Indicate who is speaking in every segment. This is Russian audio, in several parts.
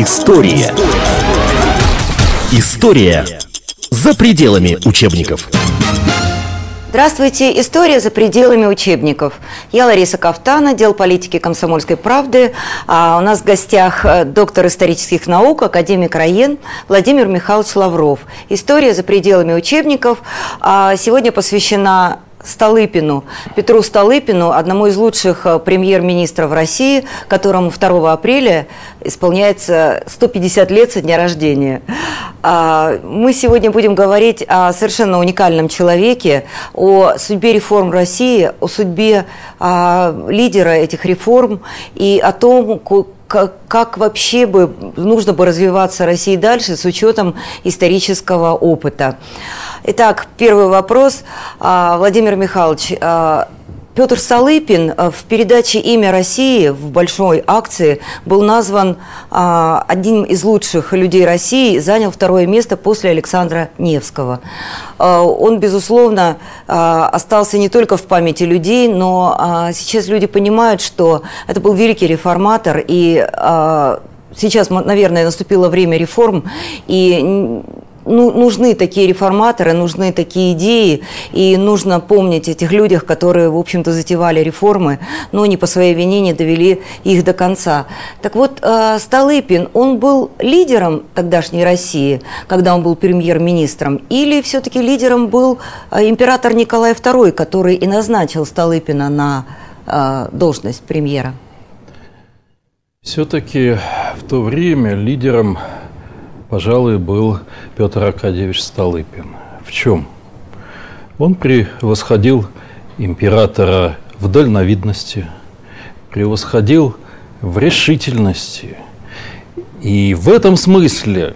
Speaker 1: История. История за пределами учебников.
Speaker 2: Здравствуйте. История за пределами учебников. Я Лариса Кафтан, отдел политики комсомольской правды. А у нас в гостях э, доктор исторических наук, академик РАЕН Владимир Михайлович Лавров. История за пределами учебников а сегодня посвящена Столыпину, Петру Столыпину, одному из лучших э, премьер-министров России, которому 2 апреля исполняется 150 лет со дня рождения. А, мы сегодня будем говорить о совершенно уникальном человеке, о судьбе реформ России, о судьбе а, лидера этих реформ и о том, как, как вообще бы нужно бы развиваться России дальше с учетом исторического опыта. Итак, первый вопрос. А, Владимир Михайлович, а, Петр Столыпин э, в передаче «Имя России» в большой акции был назван а, одним из лучших людей России, занял второе место после Александра Невского. А, он, безусловно, а, остался не только в памяти людей, но сейчас люди понимают, что это был великий реформатор, и сейчас, наверное, наступило время реформ, и ну, нужны такие реформаторы, нужны такие идеи, и нужно помнить этих людях, которые, в общем-то, затевали реформы, но не по своей вине не довели их до конца. Так вот, э, Столыпин, он был лидером тогдашней России, когда он был премьер-министром, или все-таки лидером был э, император Николай II, который и назначил Столыпина на э, должность премьера?
Speaker 3: Все-таки в то время лидером пожалуй, был Петр Аркадьевич Столыпин. В чем? Он превосходил императора в дальновидности, превосходил в решительности. И в этом смысле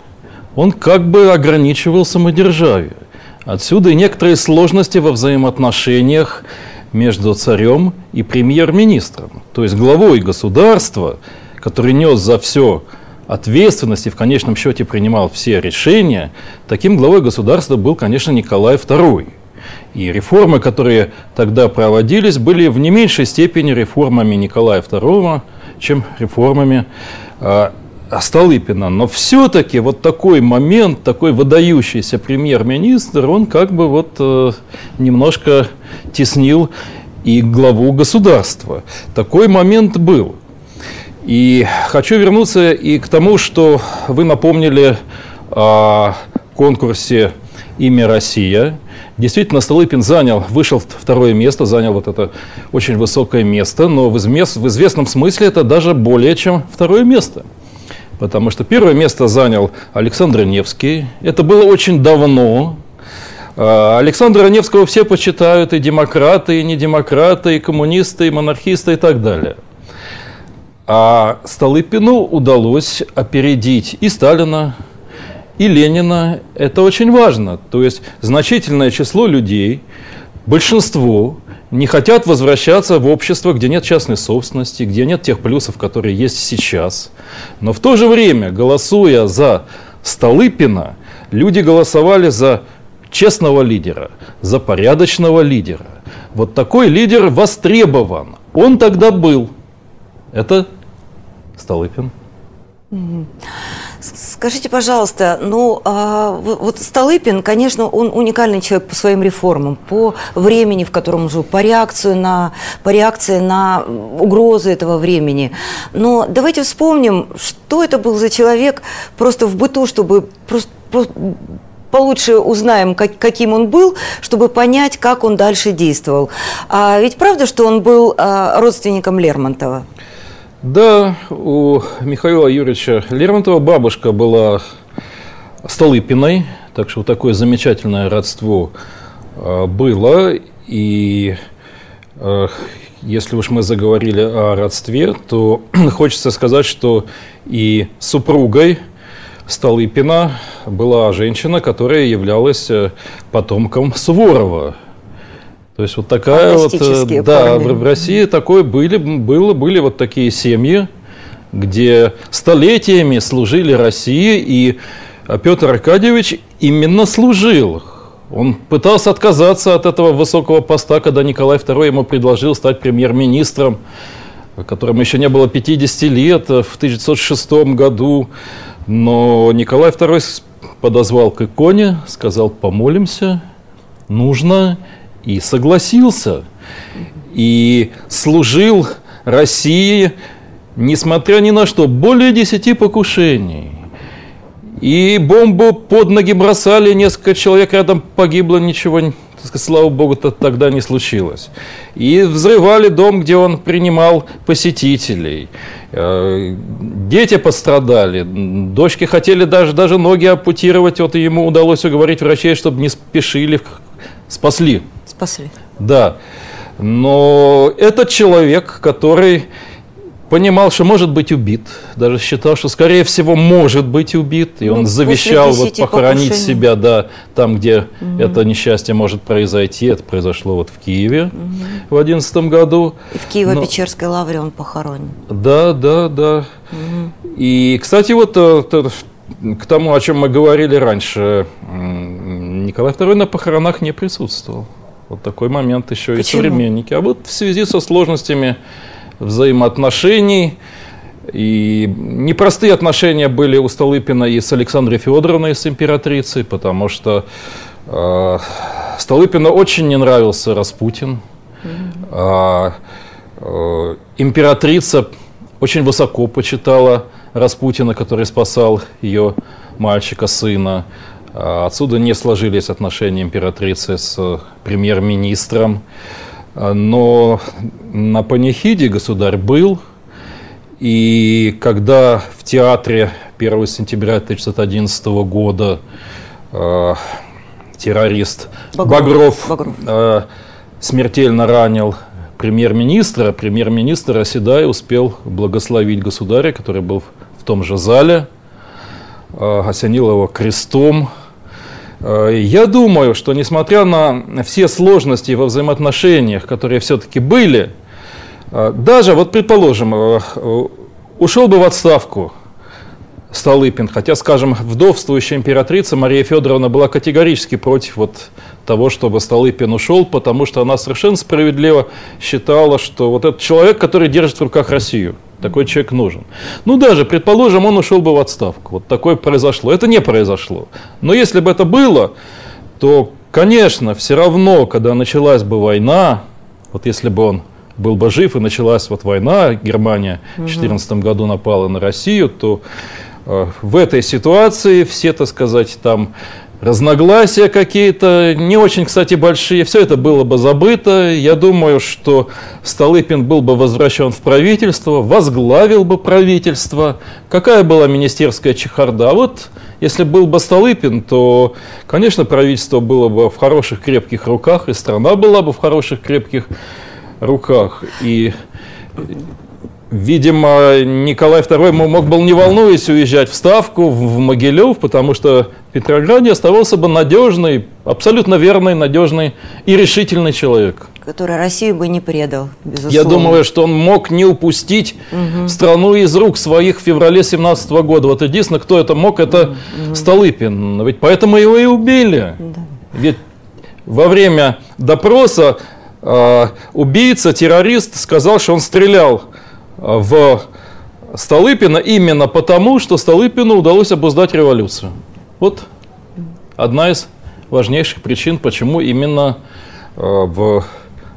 Speaker 3: он как бы ограничивал самодержавие. Отсюда и некоторые сложности во взаимоотношениях между царем и премьер-министром. То есть главой государства, который нес за все ответственности, в конечном счете принимал все решения, таким главой государства был, конечно, Николай II. И реформы, которые тогда проводились, были в не меньшей степени реформами Николая II, чем реформами э, Столыпина. Но все-таки вот такой момент, такой выдающийся премьер-министр, он как бы вот э, немножко теснил и главу государства. Такой момент был. И хочу вернуться и к тому, что вы напомнили о конкурсе «Имя Россия». Действительно, Столыпин занял, вышел второе место, занял вот это очень высокое место, но в, в известном смысле это даже более чем второе место. Потому что первое место занял Александр Невский. Это было очень давно. А, Александра Невского все почитают и демократы, и недемократы, и коммунисты, и монархисты и так далее – а Столыпину удалось опередить и Сталина, и Ленина. Это очень важно. То есть значительное число людей, большинство, не хотят возвращаться в общество, где нет частной собственности, где нет тех плюсов, которые есть сейчас. Но в то же время, голосуя за Столыпина, люди голосовали за честного лидера, за порядочного лидера. Вот такой лидер востребован. Он тогда был. Это Столыпин.
Speaker 2: Скажите, пожалуйста, ну а, вот Столыпин, конечно, он уникальный человек по своим реформам, по времени, в котором жил, по реакции на, по реакции на угрозы этого времени. Но давайте вспомним, что это был за человек просто в быту, чтобы просто, просто получше узнаем, как, каким он был, чтобы понять, как он дальше действовал. А ведь правда, что он был а, родственником Лермонтова?
Speaker 3: Да, у Михаила Юрьевича Лермонтова бабушка была Столыпиной, так что такое замечательное родство а, было. И а, если уж мы заговорили о родстве, то хочется сказать, что и супругой Столыпина была женщина, которая являлась э, потомком Суворова, то есть вот такая вот, э, да, в России такое были, было, были вот такие семьи, где столетиями служили России, и Петр Аркадьевич именно служил. Он пытался отказаться от этого высокого поста, когда Николай II ему предложил стать премьер-министром. которому еще не было 50 лет, в 1906 году. Но Николай II подозвал к иконе, сказал, помолимся, нужно, и согласился. И служил России, несмотря ни на что, более десяти покушений. И бомбу под ноги бросали, несколько человек рядом погибло, ничего, слава богу, -то тогда не случилось. И взрывали дом, где он принимал посетителей. Э, дети пострадали, дочки хотели даже, даже ноги ампутировать, вот ему удалось уговорить врачей, чтобы не спешили, спасли.
Speaker 2: Спасли.
Speaker 3: Да. Но этот человек, который понимал, что может быть убит, даже считал, что, скорее всего, может быть убит, и ну, он завещал вот похоронить покушений. себя, да, там, где угу. это несчастье может произойти. Это произошло вот в Киеве угу. в одиннадцатом году.
Speaker 2: И в Киево-Печерской Но... лавре он похоронен.
Speaker 3: Да, да, да. Угу. И, кстати, вот э, к тому, о чем мы говорили раньше, Николай II на похоронах не присутствовал. Вот такой момент еще Почему? и современники. А вот в связи со сложностями взаимоотношений. И непростые отношения были у Столыпина и с Александрой Федоровной, с императрицей, потому что э, Столыпину очень не нравился Распутин. Mm-hmm. Э, императрица очень высоко почитала Распутина, который спасал ее мальчика, сына. Отсюда не сложились отношения императрицы с премьер-министром. Но на панихиде государь был, и когда в театре 1 сентября 1911 года э, террорист Багров, Багров, Багров. Э, смертельно ранил премьер-министра, премьер-министр, оседая, успел благословить государя, который был в том же зале, э, осенил его крестом, Э, я думаю, что несмотря на все сложности во взаимоотношениях, которые все-таки были, э, даже, вот предположим, э, ушел бы в отставку Столыпин, хотя, скажем, вдовствующая императрица Мария Федоровна была категорически против вот того, чтобы Столыпин ушел, потому что она совершенно справедливо считала, что вот этот человек, который держит в руках Россию – такой человек нужен. Ну, даже, предположим, он ушел бы в отставку. Вот такое произошло. Это не произошло. Но если бы это было, то, конечно, все равно, когда началась бы война, вот если бы он был бы жив и началась вот война, Германия в 2014 году напала на Россию, то э, в этой ситуации все, так сказать, там разногласия какие-то, не очень, кстати, большие. Все это было бы забыто. Я думаю, что Столыпин был бы возвращен в правительство, возглавил бы правительство. Какая была министерская чехарда? А вот если был бы Столыпин, то, конечно, правительство было бы в хороших крепких руках, и страна была бы в хороших крепких руках. И Видимо, Николай II мог был не волнуясь уезжать в Ставку, в Могилев, потому что в Петрограде оставался бы надежный, абсолютно верный, надежный и решительный человек.
Speaker 2: Который Россию бы не предал, безусловно.
Speaker 3: Я думаю, что он мог не упустить угу. страну из рук своих в феврале 17 года. Вот единственное, кто это мог, это угу. Столыпин. Ведь поэтому его и убили. Да. Ведь во время допроса э, убийца, террорист сказал, что он стрелял в Столыпина именно потому, что Столыпину удалось обуздать революцию. Вот одна из важнейших причин, почему именно э, в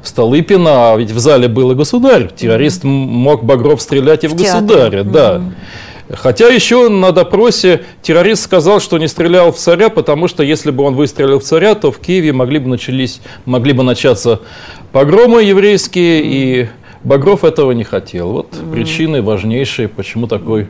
Speaker 3: Столыпина, а ведь в зале был и государь, террорист мог Багров стрелять и в, в государя, да. Хотя еще на допросе террорист сказал, что не стрелял в царя, потому что если бы он выстрелил в царя, то в Киеве могли бы, начались, могли бы начаться погромы еврейские, и Багров этого не хотел. Вот mm. причины важнейшие, почему такой,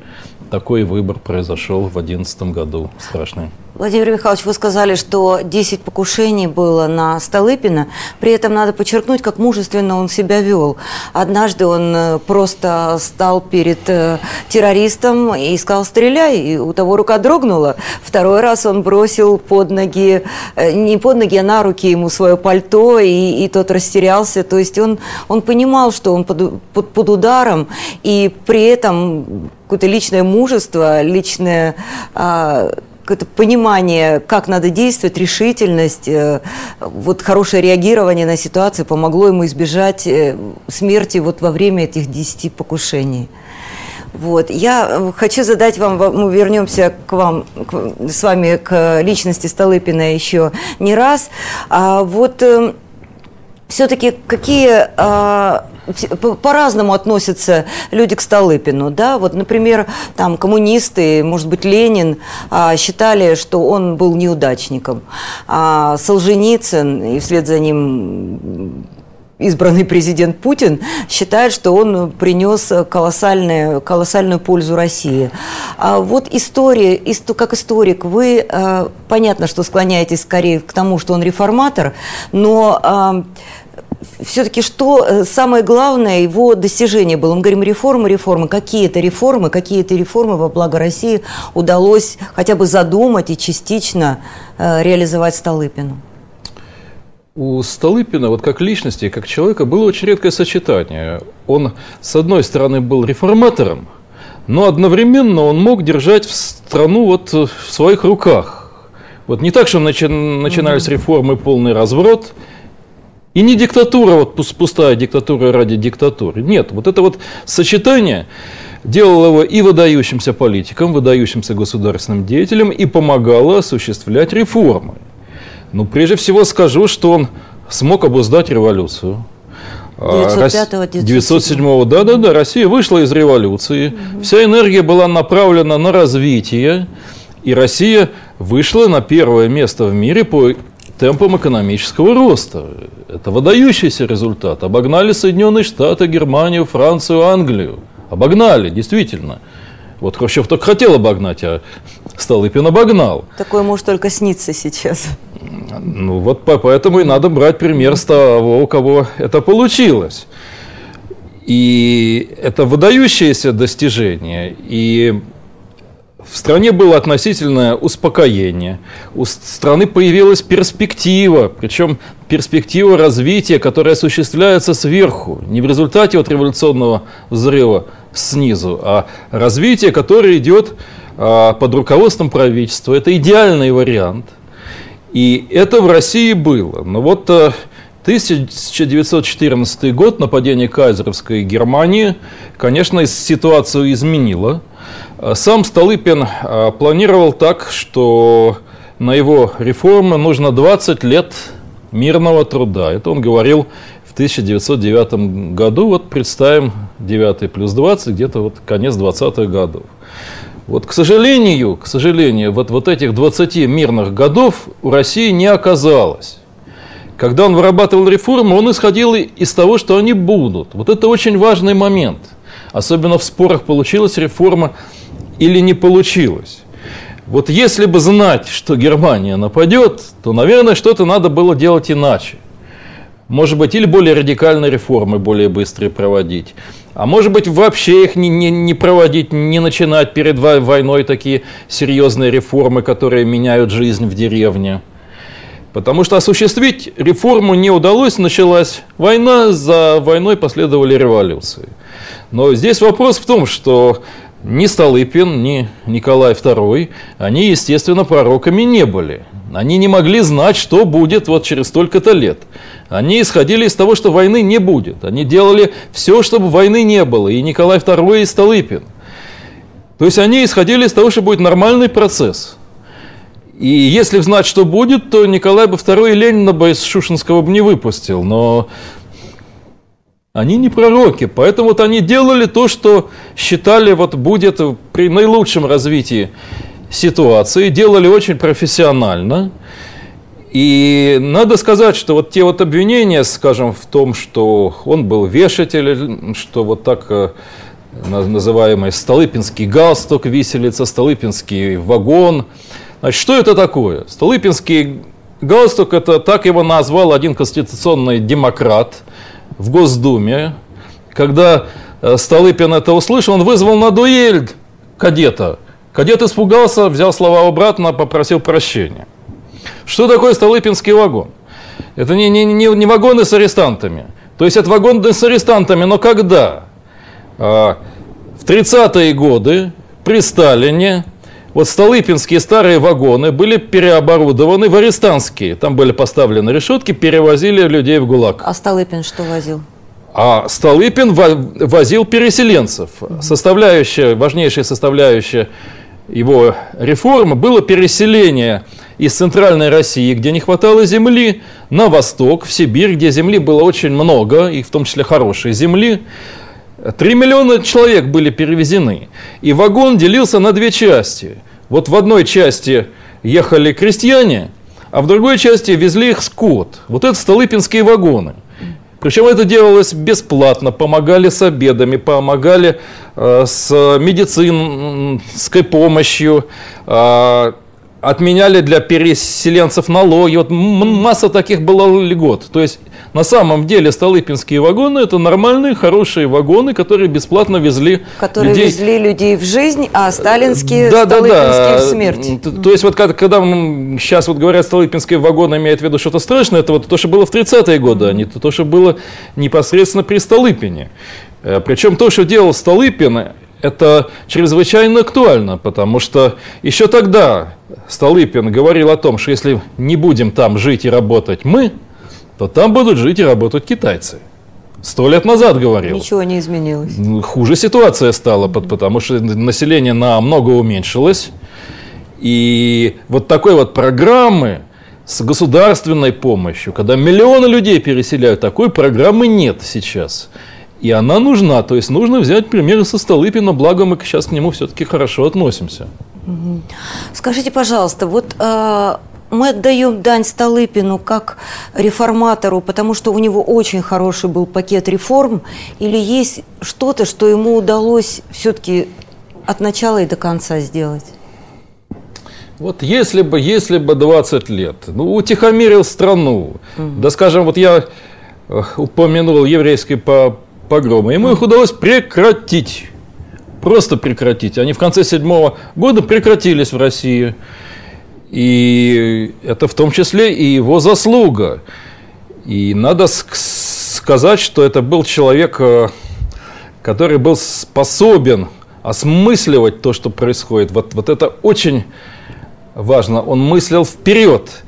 Speaker 3: такой выбор произошел в 2011 году. Страшный.
Speaker 2: Владимир Михайлович, вы сказали, что 10 покушений было на Столыпина. При этом надо подчеркнуть, как мужественно он себя вел. Однажды он э, просто стал перед э, террористом и сказал «стреляй», и у того рука дрогнула. Второй раз он бросил под ноги, э, не под ноги, а на руки ему свое пальто, и, и тот растерялся. То есть он, он понимал, что он под, под, под ударом, и при этом какое-то личное мужество, личное... А, какое-то понимание, как надо действовать, решительность, э, вот хорошее реагирование на ситуацию помогло ему избежать э, смерти вот во время этих 10 покушений. Вот. Я э, хочу задать вам, мы вернемся к вам, к, с вами к личности Столыпина еще не раз. А вот э, все-таки какие а, по-разному относятся люди к Столыпину, да, вот, например, там коммунисты, может быть, Ленин а, считали, что он был неудачником, а Солженицын и вслед за ним избранный президент Путин считает, что он принес колоссальную, колоссальную пользу России. А вот история, как историк, вы, а, понятно, что склоняетесь скорее к тому, что он реформатор, но а, все-таки что э, самое главное его достижение было? Мы говорим реформы, реформы. Какие-то реформы, какие-то реформы во благо России удалось хотя бы задумать и частично э, реализовать Столыпину?
Speaker 3: У Столыпина, вот как личности, как человека, было очень редкое сочетание. Он, с одной стороны, был реформатором, но одновременно он мог держать страну вот в своих руках. Вот не так, что начи начинались реформы полный разврат, и не диктатура, вот пустая диктатура ради диктатуры. Нет, вот это вот сочетание делало его и выдающимся политиком, выдающимся государственным деятелем, и помогало осуществлять реформы. Ну, прежде всего скажу, что он смог обуздать революцию. 907 да, да, да, Россия вышла из революции, угу. вся энергия была направлена на развитие, и Россия вышла на первое место в мире по темпам экономического роста. Это выдающийся результат. Обогнали Соединенные Штаты, Германию, Францию, Англию. Обогнали, действительно. Вот Хрущев только хотел обогнать, а Столыпин обогнал.
Speaker 2: Такое может только сниться сейчас.
Speaker 3: Ну вот поэтому и надо брать пример с того, у кого это получилось. И это выдающееся достижение. И в стране было относительное успокоение. У страны появилась перспектива, причем перспектива развития, которая осуществляется сверху, не в результате вот революционного взрыва снизу, а развитие, которое идет а, под руководством правительства. Это идеальный вариант. И это в России было. Но вот 1914 э, год, нападение кайзеровской Германии, конечно, ситуацию изменило. Э, сам Столыпин э, планировал так, что на его реформы нужно 20 лет мирного труда. Это он говорил в 1909 году. Вот представим 9 плюс 20, где-то вот конец 20-х годов. Вот, к сожалению, к сожалению, вот, вот этих 20 мирных годов у России не оказалось. Когда он вырабатывал реформы, он исходил из того, что они будут. Вот это очень важный момент. Особенно в спорах, получилась реформа или не получилось. Вот если бы знать, что Германия нападет, то, наверное, что-то надо было делать иначе. Может быть, или более радикальные реформы, более быстрые проводить. А может быть, вообще их не, не, не проводить, не начинать перед войной такие серьезные реформы, которые меняют жизнь в деревне. Потому что осуществить реформу не удалось, началась война, за войной последовали революции. Но здесь вопрос в том, что ни Столыпин, ни Николай II, они, естественно, пророками не были. Они не могли знать, что будет вот через столько-то лет. Они исходили из того, что войны не будет. Они делали все, чтобы войны не было. И Николай II, и Столыпин. То есть они исходили из того, что будет нормальный процесс. И если знать, что будет, то Николай бы II и Ленина бы из Шушинского бы не выпустил. Но они не пророки, поэтому вот они делали то, что считали вот будет при наилучшем развитии ситуации, делали очень профессионально. И надо сказать, что вот те вот обвинения, скажем, в том, что он был вешатель, что вот так э, называемый Столыпинский галстук виселица, Столыпинский вагон. Значит, что это такое? Столыпинский галстук, это так его назвал один конституционный демократ – в Госдуме, когда э, Столыпин это услышал, он вызвал на дуэль кадета. Кадет испугался, взял слова обратно, попросил прощения. Что такое Столыпинский вагон? Это не, не, не, не вагоны с арестантами. То есть это вагоны с арестантами, но когда? А, в 30-е годы при Сталине вот Столыпинские старые вагоны были переоборудованы в арестантские. Там были поставлены решетки, перевозили людей в ГУЛАГ.
Speaker 2: А Столыпин что возил?
Speaker 3: А Столыпин возил переселенцев. Составляющая, важнейшая составляющая его реформы было переселение из центральной России, где не хватало земли, на восток, в Сибирь, где земли было очень много, и в том числе хорошей земли. Три миллиона человек были перевезены. И вагон делился на две части. Вот в одной части ехали крестьяне, а в другой части везли их скот. Вот это столыпинские вагоны. Причем это делалось бесплатно, помогали с обедами, помогали э, с медицинской помощью, э, отменяли для переселенцев налоги. Вот масса таких было льгот. То есть на самом деле Столыпинские вагоны это нормальные, хорошие вагоны, которые бесплатно везли
Speaker 2: которые
Speaker 3: людей.
Speaker 2: везли людей в жизнь, а сталинские, да, Столыпинские да, да. в смерть.
Speaker 3: То, то есть вот когда, когда сейчас вот говорят Столыпинские вагоны, имеют в виду что-то страшное, это вот то, что было в 30-е годы, а не то, что было непосредственно при Столыпине. Э, Причем то, что делал Столыпин, это чрезвычайно актуально, потому что еще тогда Столыпин говорил о том, что если не будем там жить и работать мы, то там будут жить и работать китайцы. Сто лет назад говорил.
Speaker 2: Ничего не изменилось.
Speaker 3: Хуже ситуация стала, потому что население намного уменьшилось. И вот такой вот программы с государственной помощью, когда миллионы людей переселяют, такой программы нет сейчас. И она нужна, то есть нужно взять примеры со Столыпина, благо мы сейчас к нему все-таки хорошо относимся.
Speaker 2: Скажите, пожалуйста, вот э, мы отдаем дань Столыпину как реформатору, потому что у него очень хороший был пакет реформ, или есть что-то, что ему удалось все-таки от начала и до конца сделать?
Speaker 3: Вот если бы, если бы 20 лет, ну, утихомирил страну, угу. да, скажем, вот я э, упомянул еврейский погромы. Ему их удалось прекратить. Просто прекратить. Они в конце седьмого года прекратились в России. И это в том числе и его заслуга. И надо сказать, что это был человек, э, который был способен осмысливать то, что происходит. Вот, вот это очень важно. Он мыслил вперед.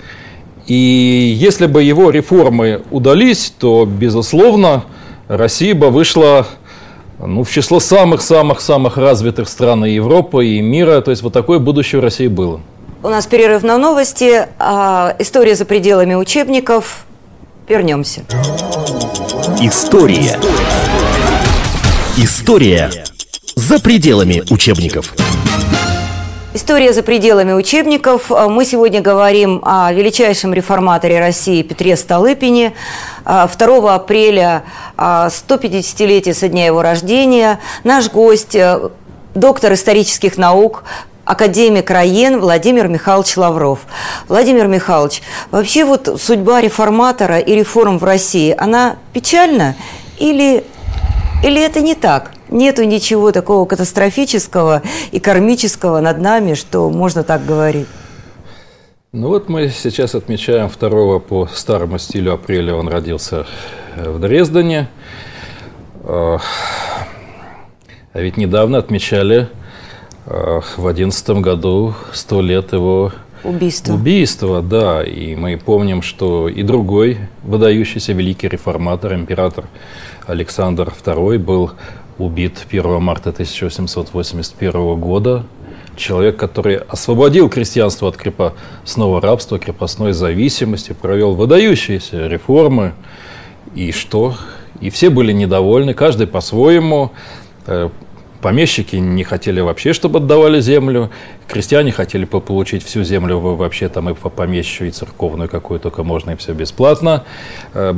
Speaker 3: И если бы его реформы удались, то, безусловно, Россия бы вышла ну, в число самых-самых-самых развитых стран и Европы, и мира. То есть вот такое будущее в России было.
Speaker 2: У нас перерыв на новости. А, история за пределами учебников. Вернемся.
Speaker 1: История. История за пределами учебников.
Speaker 2: История за пределами учебников. Мы сегодня говорим о величайшем реформаторе России Петре Столыпине. 2 апреля 150-летие со дня его рождения. Наш гость, э, доктор исторических наук, академик РАЕН Владимир Михайлович Лавров. Владимир Михайлович, вообще вот судьба реформатора и реформ в России, она печальна или, или это не так? Нету ничего такого катастрофического и кармического над нами, что можно так говорить.
Speaker 3: Ну вот мы сейчас отмечаем второго по старому стилю апреля. Он родился э, в Дрездене. А ведь недавно отмечали в одиннадцатом году сто лет его
Speaker 2: убийства.
Speaker 3: Убийства, да. И мы помним, что и другой выдающийся великий реформатор, император Александр II был убит 1 марта 1881 года. Человек, который освободил крестьянство от крепостного рабства, крепостной зависимости, провел выдающиеся реформы. И что? И все были недовольны, каждый по-своему. Э, помещики не хотели вообще, чтобы отдавали землю. Крестьяне хотели получить всю землю вообще там и по помещу, и церковную какую только можно, и все бесплатно. Э,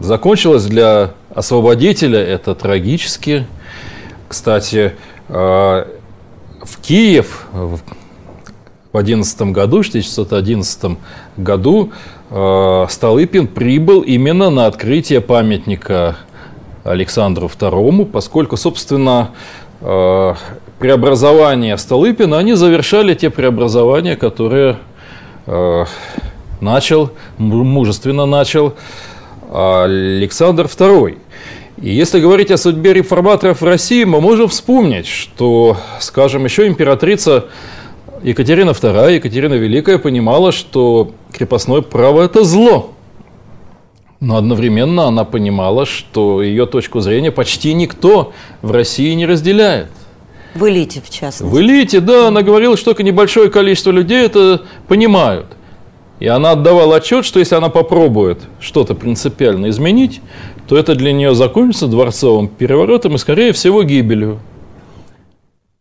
Speaker 3: закончилось для освободителя это трагически. Кстати, э, в Киев в 11 году, в 1911 году э, Столыпин прибыл именно на открытие памятника Александру II, поскольку, собственно, э, преобразования Столыпина, они завершали те преобразования, которые начал, мужественно начал Александр II. И если говорить о судьбе реформаторов в России, мы можем вспомнить, что, скажем, еще императрица Екатерина II, Екатерина Великая понимала, что крепостное право – это зло. Но одновременно она понимала, что ее точку зрения почти никто в России не разделяет.
Speaker 2: В элите, в частности.
Speaker 3: В элите, да, она говорила, что только небольшое количество людей это понимают. И она отдавала отчет, что если она попробует что-то принципиально изменить, то это для нее закончится дворцовым переворотом и, скорее всего, гибелью.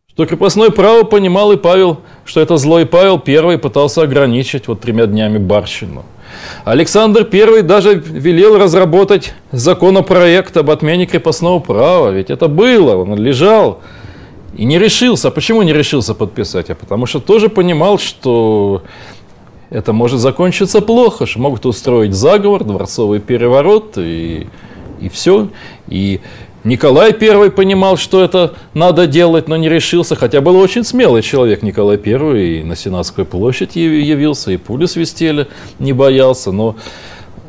Speaker 3: Что крепостное право понимал и Павел, что это злой Павел первый пытался ограничить вот тремя днями барщину. Александр I даже велел разработать законопроект об отмене крепостного права, ведь это было, он лежал и не решился. А почему не решился подписать? А потому что тоже понимал, что это может закончиться плохо, что могут устроить заговор, дворцовый переворот и, и все. И Николай I понимал, что это надо делать, но не решился, хотя был очень смелый человек Николай I, и на Сенатскую площадь явился, и пули свистели, не боялся, но,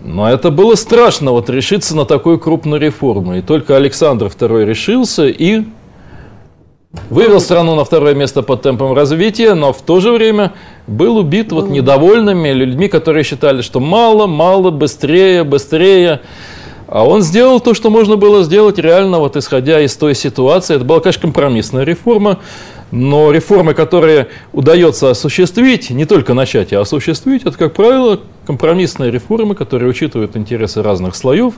Speaker 3: но это было страшно, вот решиться на такую крупную реформу. И только Александр II решился и вывел страну на второе место по темпам развития, но в то же время был убит вот недовольными людьми, которые считали, что мало, мало, быстрее, быстрее. А он сделал то, что можно было сделать реально, вот исходя из той ситуации. Это была, конечно, компромиссная реформа, но реформы, которые удается осуществить, не только начать, а осуществить, это, как правило, компромиссные реформы, которые учитывают интересы разных слоев.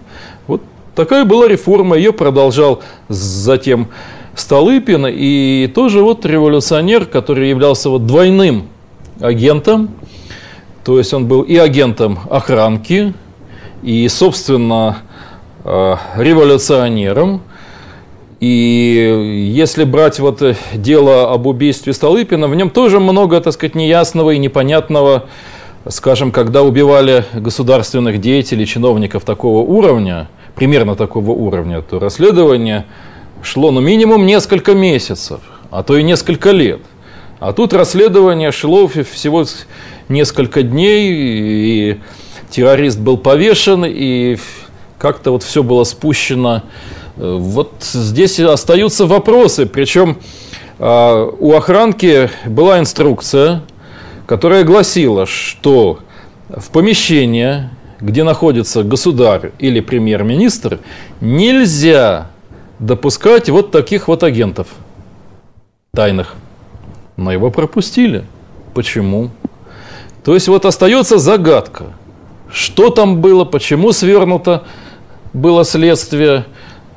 Speaker 3: Вот такая была реформа, ее продолжал затем Столыпин, и тоже вот революционер, который являлся вот двойным агентом, то есть он был и агентом охранки, и, собственно, Э, революционером. И если брать вот дело об убийстве Столыпина, в нем тоже много, так сказать, неясного и непонятного. Скажем, когда убивали государственных деятелей, чиновников такого уровня, примерно такого уровня, то расследование шло ну минимум несколько месяцев, а то и несколько лет. А тут расследование шло всего несколько дней, и террорист был повешен, и как-то вот все было спущено. Э, вот здесь остаются вопросы, причем а, у охранки была инструкция, которая гласила, что в помещение, где находится государь или премьер-министр, нельзя допускать вот таких вот агентов тайных. Но его пропустили. Почему? То есть вот остается загадка. Что там было, почему свернуто было следствие.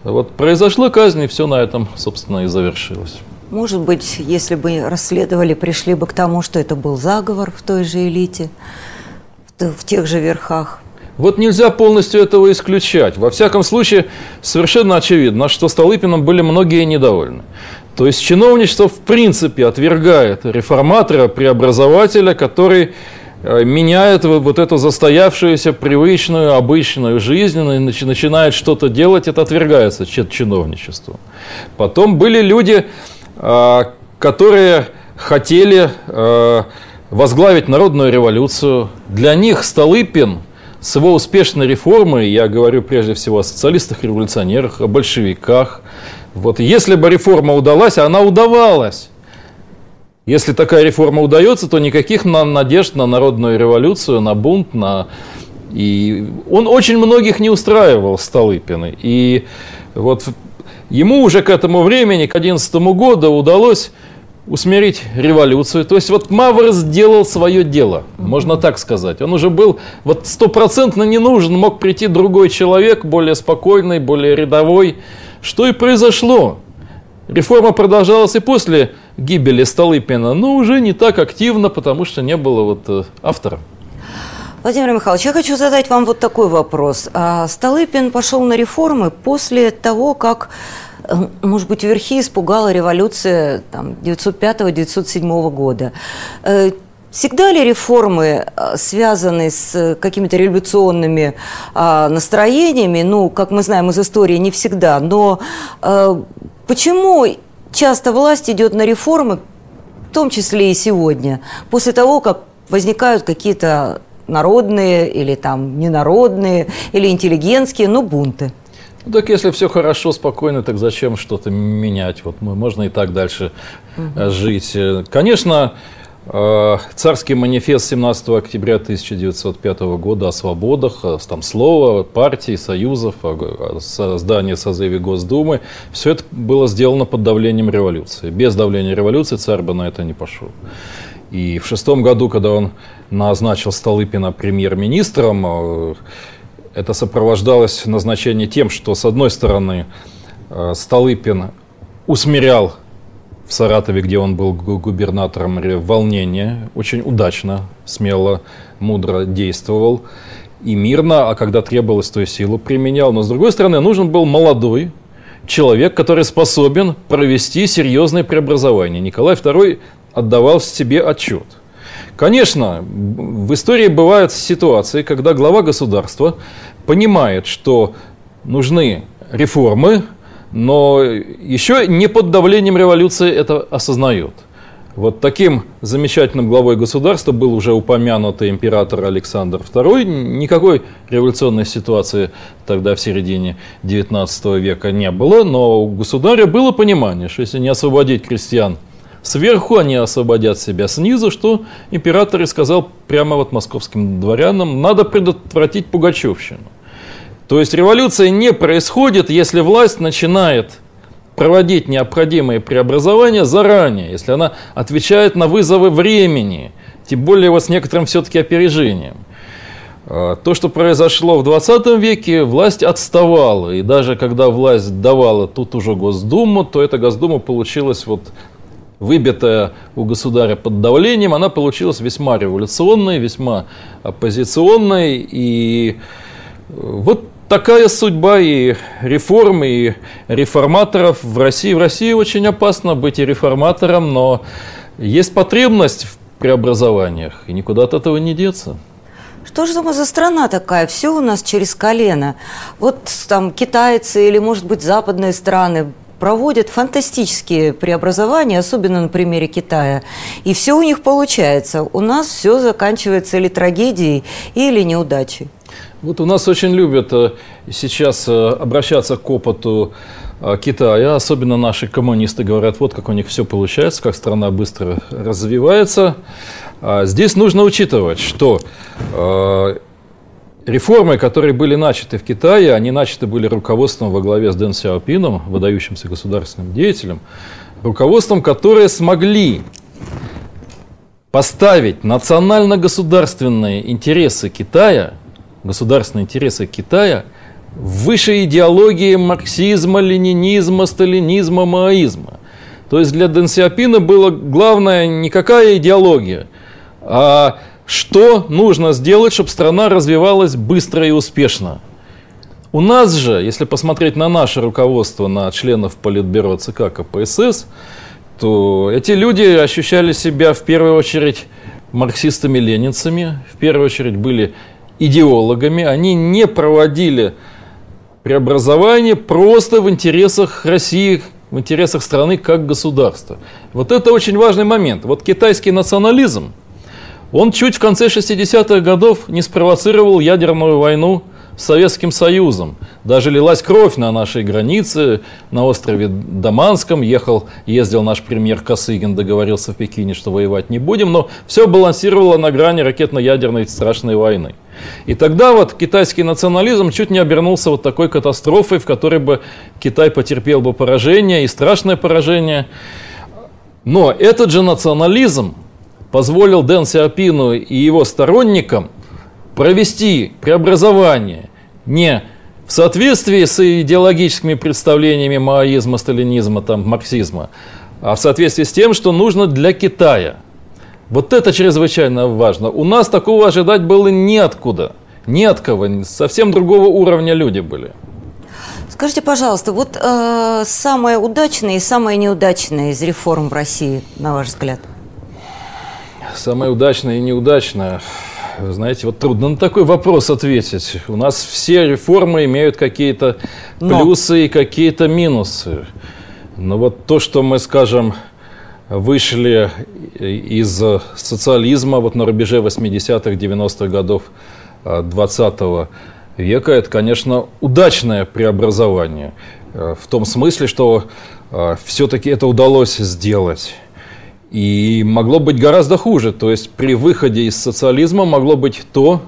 Speaker 3: Вот произошла казнь, и все на этом, собственно, и завершилось.
Speaker 2: Может быть, если бы расследовали, пришли бы к тому, что это был заговор в той же элите, в тех же верхах.
Speaker 3: Вот нельзя полностью этого исключать. Во всяком случае, совершенно очевидно, что Столыпином были многие недовольны. То есть чиновничество в принципе отвергает реформатора, преобразователя, который Э, меняет вот эту застоявшуюся, привычную, обычную и начинает что-то делать, это отвергается чиновничеством. Потом были люди, э, которые хотели э, возглавить народную революцию. Для них Столыпин с его успешной реформой, я говорю прежде всего о социалистах-революционерах, о большевиках, вот если бы реформа удалась, она удавалась, если такая реформа удается, то никаких надежд на народную революцию, на бунт, на... И он очень многих не устраивал, Столыпин. И вот ему уже к этому времени, к 11 году, удалось усмирить революцию. То есть вот Мавр сделал свое дело, можно так сказать. Он уже был вот стопроцентно не нужен, мог прийти другой человек, более спокойный, более рядовой. Что и произошло. Реформа продолжалась и после гибели Столыпина, но уже не так активно, потому что не было вот э, автора.
Speaker 2: Владимир Михайлович, я хочу задать вам вот такой вопрос. А Столыпин пошел на реформы после того, как, может быть, верхи испугала революция 905-907 года. Э, всегда ли реформы связаны с какими-то революционными а, настроениями? Ну, как мы знаем из истории, не всегда. Но почему часто власть идет на реформы, в том числе и сегодня, после того, как возникают какие-то народные или там ненародные или интеллигентские, но бунты.
Speaker 3: Ну, так если все хорошо, спокойно, так зачем что-то менять? Вот можно и так дальше угу. жить. Конечно, э, царский манифест 17 октября 1905 года о свободах, там слова, партий, союзов, о создании созыве Госдумы, все это было сделано под давлением революции. Без давления революции царь бы на это не пошел. И в шестом году, когда он назначил Столыпина премьер-министром, это сопровождалось назначение тем, что, с одной стороны, Столыпин усмирял в Саратове, где он был губернатором, волнение, очень удачно, смело, мудро действовал и мирно, а когда требовалось, то и силу применял. Но, с другой стороны, нужен был молодой человек, который способен провести серьезные преобразования. Николай II отдавал себе отчет. Конечно, в истории бывают ситуации, когда глава государства понимает, что нужны реформы, но еще не под давлением революции это осознает. Вот таким замечательным главой государства был уже упомянутый император Александр II. Никакой революционной ситуации тогда в середине XIX века не было, но у государя было понимание, что если не освободить крестьян сверху, они освободят себя снизу, что император и сказал прямо вот московским дворянам, надо предотвратить пугачевщину. То есть революция не происходит, если власть начинает проводить необходимые преобразования заранее, если она отвечает на вызовы времени, тем более вот с некоторым все-таки опережением. А, то, что произошло в 20 веке, власть отставала. И даже когда власть давала тут уже Госдуму, то эта Госдума получилась вот выбитая у государя под давлением, она получилась весьма революционной, весьма оппозиционной. И вот такая судьба и реформ, и реформаторов в России. В России очень опасно быть и реформатором, но есть потребность в преобразованиях, и никуда от этого не деться.
Speaker 2: Что же за страна такая? Все у нас через колено. Вот там китайцы или, может быть, западные страны проводят фантастические преобразования, особенно на примере Китая. И все у них получается. У нас все заканчивается или трагедией, или неудачей.
Speaker 3: Вот у нас очень любят э, сейчас э, обращаться к опыту э, Китая, особенно наши коммунисты говорят, вот как у них все получается, как страна быстро развивается. А здесь нужно учитывать, что реформы, которые были начаты в Китае, они начаты были руководством во главе с Дэн Сяопином, выдающимся государственным деятелем, руководством, которые смогли поставить национально-государственные интересы Китая – государственные интересы Китая выше идеологии марксизма, ленинизма, сталинизма, маоизма. То есть для Дэн Сиапина было главное не какая идеология, а что нужно сделать, чтобы страна развивалась быстро и успешно. У нас же, если посмотреть на наше руководство, на членов Политбюро ЦК КПСС, то эти люди ощущали себя в первую очередь марксистами-ленинцами, в первую очередь были идеологами, они не проводили преобразование просто в интересах России, в интересах страны как государства. Вот это очень важный момент. Вот китайский национализм, он чуть в конце 60-х годов не спровоцировал ядерную войну с Советским Союзом. Даже лилась кровь на нашей границе, на острове Даманском. Ехал, ездил наш премьер Косыгин, договорился в Пекине, что воевать не будем. Но все балансировало на грани ракетно-ядерной страшной войны. И тогда вот китайский национализм чуть не обернулся вот такой катастрофой, в которой бы Китай потерпел бы поражение и страшное поражение. Но этот же национализм позволил Дэн Сиапину и его сторонникам провести преобразование не в соответствии с идеологическими представлениями маоизма, сталинизма, там, марксизма, а в соответствии с тем, что нужно для Китая. Вот это чрезвычайно важно. У нас такого ожидать было неоткуда, ни от кого, совсем другого уровня люди были.
Speaker 2: Скажите, пожалуйста, вот э, самое удачное и самое неудачное из реформ в России, на ваш взгляд?
Speaker 3: Самое удачное и неудачное. Знаете, вот трудно на такой вопрос ответить. У нас все реформы имеют какие-то плюсы Но. и какие-то минусы. Но вот то, что мы, скажем, вышли из социализма вот на рубеже 80-х, 90-х годов 20 а, века, это, конечно, удачное преобразование. А, в том смысле, что а, все-таки это удалось сделать. И могло быть гораздо хуже. То есть при выходе из социализма могло быть то,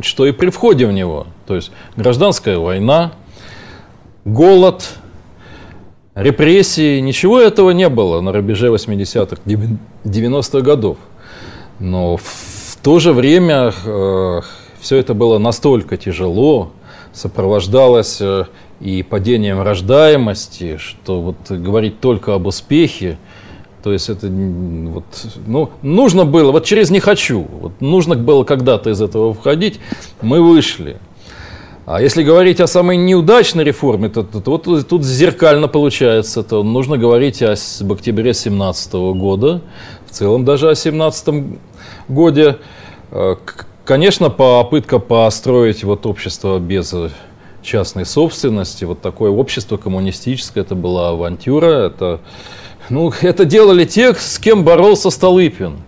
Speaker 3: что и при входе в него. То есть гражданская война, голод, репрессии. Ничего этого не было на рубеже 80-х, 90-х годов. Но в то же время э, все это было настолько тяжело, сопровождалось э, и падением рождаемости, что вот говорить только об успехе, то есть это вот, ну, нужно было, вот через «не хочу», вот нужно было когда-то из этого входить, мы вышли. А если говорить о самой неудачной реформе, то, то, то вот тут зеркально получается, то нужно говорить о, об октябре 2017 года, в целом даже о 2017 годе. Э, конечно, попытка построить вот общество без частной собственности, вот такое общество коммунистическое, это была авантюра, это, ну, это делали те, с кем боролся Столыпин.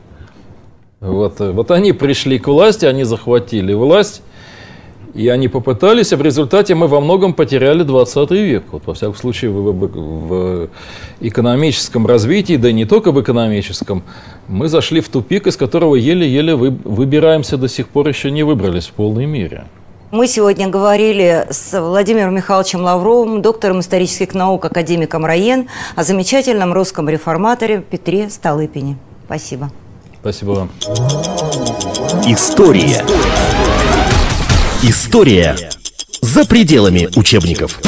Speaker 3: Вот, вот они пришли к власти, они захватили власть, и они попытались, а в результате мы во многом потеряли 20 век. Вот, во всяком случае, в, в, в экономическом развитии, да и не только в экономическом, мы зашли в тупик, из которого еле-еле вы, выбираемся, до сих пор еще не выбрались в полной мере.
Speaker 2: Мы сегодня говорили с Владимиром Михайловичем Лавровым, доктором исторических наук, академиком РАЕН, о замечательном русском реформаторе Петре Столыпине. Спасибо.
Speaker 3: Спасибо вам.
Speaker 1: История. История за пределами учебников.